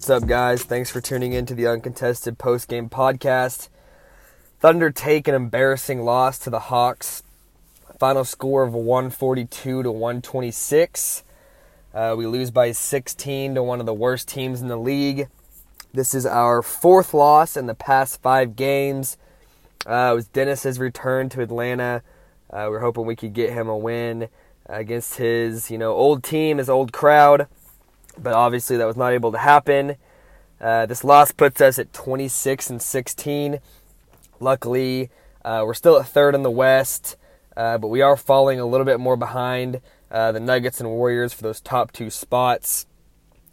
What's up, guys? Thanks for tuning in to the Uncontested Post Game Podcast. Thunder take an embarrassing loss to the Hawks. Final score of 142 to 126. Uh, we lose by 16 to one of the worst teams in the league. This is our fourth loss in the past five games. Uh, it was Dennis's return to Atlanta. Uh, we are hoping we could get him a win against his, you know, old team, his old crowd but obviously that was not able to happen. Uh, this loss puts us at 26 and 16. Luckily, uh, we're still at third in the West, uh, but we are falling a little bit more behind uh, the Nuggets and Warriors for those top two spots.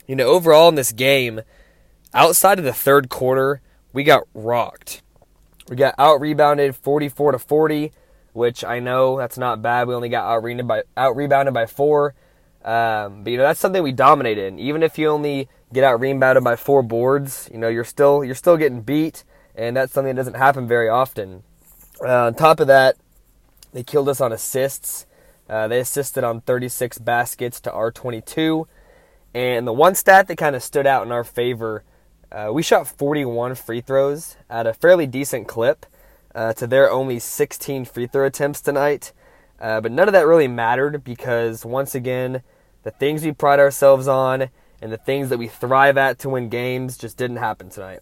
You know, overall in this game, outside of the third quarter, we got rocked. We got out rebounded 44 to 40, which I know that's not bad. We only got out rebounded by out rebounded by four. Um, but you know that's something we dominated. in. even if you only get out rebounded by four boards, you know you're still you're still getting beat, and that's something that doesn't happen very often. Uh, on top of that, they killed us on assists. Uh, they assisted on 36 baskets to our 22. And the one stat that kind of stood out in our favor, uh, we shot 41 free throws at a fairly decent clip uh, to their only 16 free throw attempts tonight. Uh, but none of that really mattered because, once again, the things we pride ourselves on and the things that we thrive at to win games just didn't happen tonight.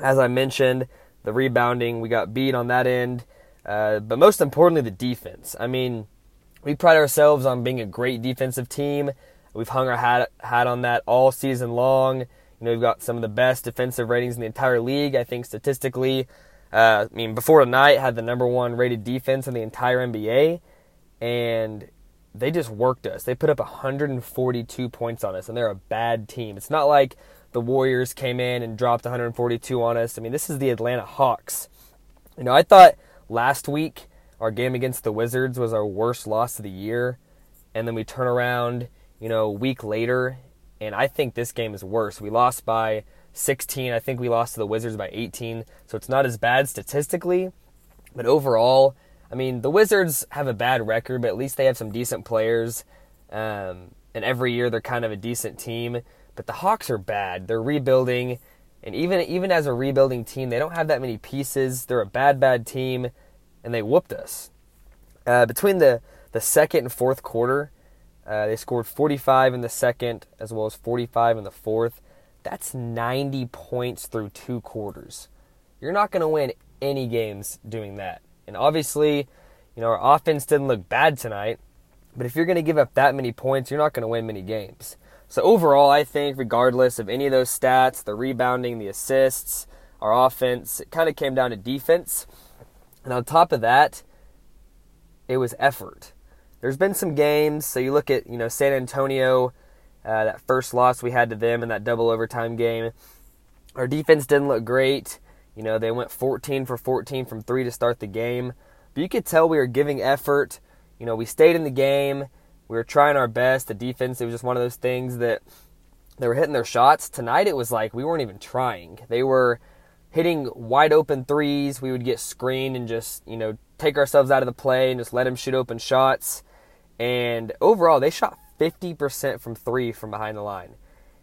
As I mentioned, the rebounding, we got beat on that end. Uh, but most importantly, the defense. I mean, we pride ourselves on being a great defensive team. We've hung our hat, hat on that all season long. You know, we've got some of the best defensive ratings in the entire league. I think statistically, uh, I mean, before tonight, had the number one rated defense in the entire NBA. And they just worked us. They put up 142 points on us, and they're a bad team. It's not like the Warriors came in and dropped 142 on us. I mean, this is the Atlanta Hawks. You know, I thought last week our game against the Wizards was our worst loss of the year, and then we turn around, you know, a week later, and I think this game is worse. We lost by 16. I think we lost to the Wizards by 18, so it's not as bad statistically, but overall, I mean, the Wizards have a bad record, but at least they have some decent players. Um, and every year they're kind of a decent team. But the Hawks are bad. They're rebuilding, and even even as a rebuilding team, they don't have that many pieces. They're a bad, bad team, and they whooped us. Uh, between the the second and fourth quarter, uh, they scored 45 in the second as well as 45 in the fourth. That's 90 points through two quarters. You're not going to win any games doing that. And obviously, you know, our offense didn't look bad tonight, but if you're going to give up that many points, you're not going to win many games. So overall, I think regardless of any of those stats, the rebounding, the assists, our offense, it kind of came down to defense. And on top of that, it was effort. There's been some games, so you look at, you know, San Antonio, uh, that first loss we had to them in that double overtime game. Our defense didn't look great. You know, they went 14 for 14 from three to start the game. But you could tell we were giving effort. You know, we stayed in the game. We were trying our best. The defense, it was just one of those things that they were hitting their shots. Tonight, it was like we weren't even trying. They were hitting wide open threes. We would get screened and just, you know, take ourselves out of the play and just let them shoot open shots. And overall, they shot 50% from three from behind the line.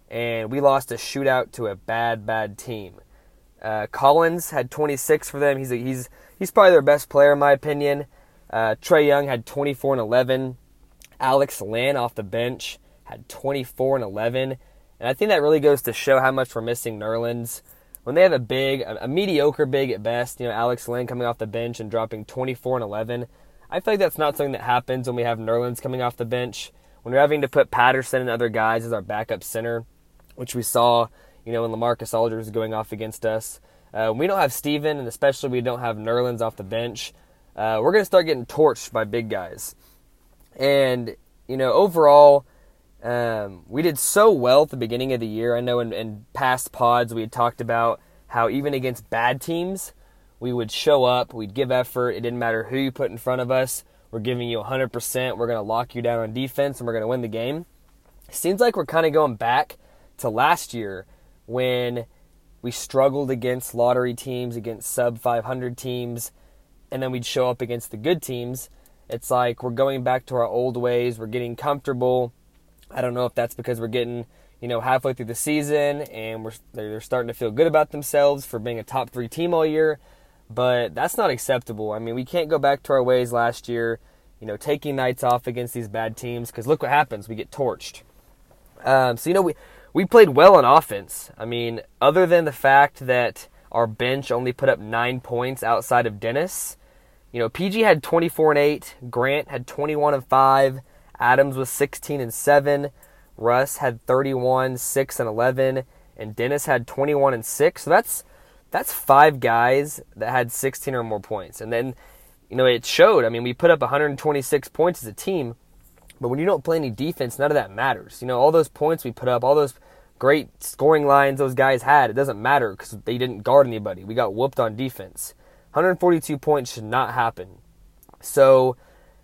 And we lost a shootout to a bad, bad team. Uh, Collins had 26 for them. He's a, he's he's probably their best player in my opinion. Uh, Trae Young had 24 and 11. Alex Len off the bench had 24 and 11. And I think that really goes to show how much we're missing Nerlens. When they have a big, a, a mediocre big at best, you know, Alex Len coming off the bench and dropping 24 and 11, I feel like that's not something that happens when we have Nerlens coming off the bench. When we're having to put Patterson and other guys as our backup center, which we saw, you know, when LaMarcus Aldridge is going off against us. Uh, we don't have Steven, and especially we don't have Nerlens off the bench. Uh, we're going to start getting torched by big guys. And, you know, overall, um, we did so well at the beginning of the year. I know in, in past pods we had talked about how even against bad teams, we would show up, we'd give effort. It didn't matter who you put in front of us. We're giving you 100%. We're going to lock you down on defense and we're going to win the game. Seems like we're kind of going back to last year when we struggled against lottery teams, against sub 500 teams, and then we'd show up against the good teams. It's like we're going back to our old ways. We're getting comfortable. I don't know if that's because we're getting, you know, halfway through the season and we're they're starting to feel good about themselves for being a top 3 team all year, but that's not acceptable. I mean, we can't go back to our ways last year, you know, taking nights off against these bad teams cuz look what happens. We get torched. Um, so you know we we played well on offense. I mean, other than the fact that our bench only put up 9 points outside of Dennis, you know, PG had 24 and 8, Grant had 21 and 5, Adams was 16 and 7, Russ had 31, 6 and 11, and Dennis had 21 and 6. So that's that's five guys that had 16 or more points. And then, you know, it showed. I mean, we put up 126 points as a team, but when you don't play any defense, none of that matters. You know, all those points we put up, all those great scoring lines those guys had, it doesn't matter because they didn't guard anybody. We got whooped on defense. 142 points should not happen. So,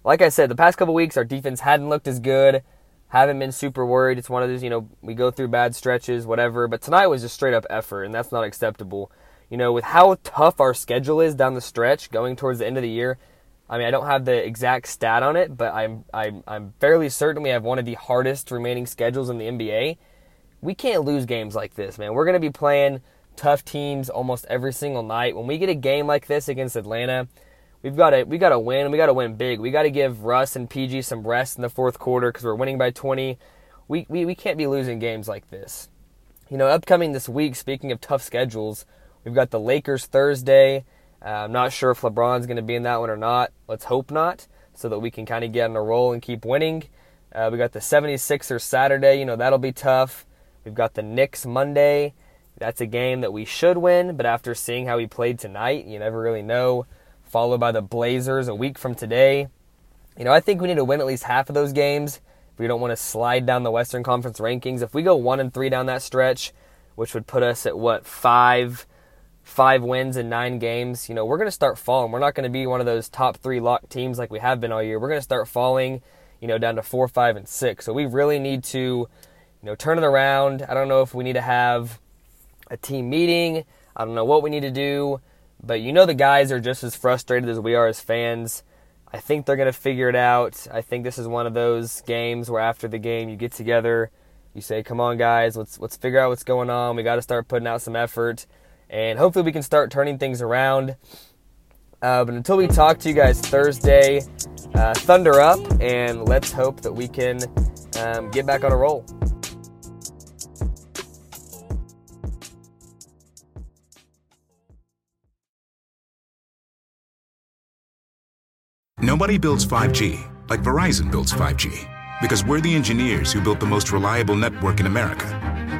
like I said, the past couple weeks our defense hadn't looked as good. Haven't been super worried. It's one of those, you know, we go through bad stretches, whatever. But tonight was just straight up effort, and that's not acceptable. You know, with how tough our schedule is down the stretch, going towards the end of the year. I mean, I don't have the exact stat on it, but I'm I'm I'm fairly certain we have one of the hardest remaining schedules in the NBA. We can't lose games like this, man. We're going to be playing tough teams almost every single night. When we get a game like this against Atlanta, we've got to we got to win. We got to win big. We got to give Russ and PG some rest in the fourth quarter because we're winning by 20. We, we we can't be losing games like this. You know, upcoming this week. Speaking of tough schedules, we've got the Lakers Thursday. Uh, I'm not sure if LeBron's going to be in that one or not. Let's hope not, so that we can kind of get on a roll and keep winning. Uh, we got the 76ers Saturday. You know that'll be tough. We've got the Knicks Monday. That's a game that we should win, but after seeing how he played tonight, you never really know. Followed by the Blazers a week from today. You know, I think we need to win at least half of those games. If we don't want to slide down the Western Conference rankings, if we go one and three down that stretch, which would put us at what five, five wins in nine games, you know, we're going to start falling. We're not going to be one of those top three lock teams like we have been all year. We're going to start falling, you know, down to four, five, and six. So we really need to, you know, turn it around. I don't know if we need to have a team meeting. I don't know what we need to do, but you know the guys are just as frustrated as we are as fans. I think they're going to figure it out. I think this is one of those games where after the game you get together, you say, "Come on guys, let's let's figure out what's going on. We got to start putting out some effort." And hopefully we can start turning things around. Uh, but until we talk to you guys Thursday, uh, thunder up, and let's hope that we can um, get back on a roll. Nobody builds 5G like Verizon builds 5G because we're the engineers who built the most reliable network in America.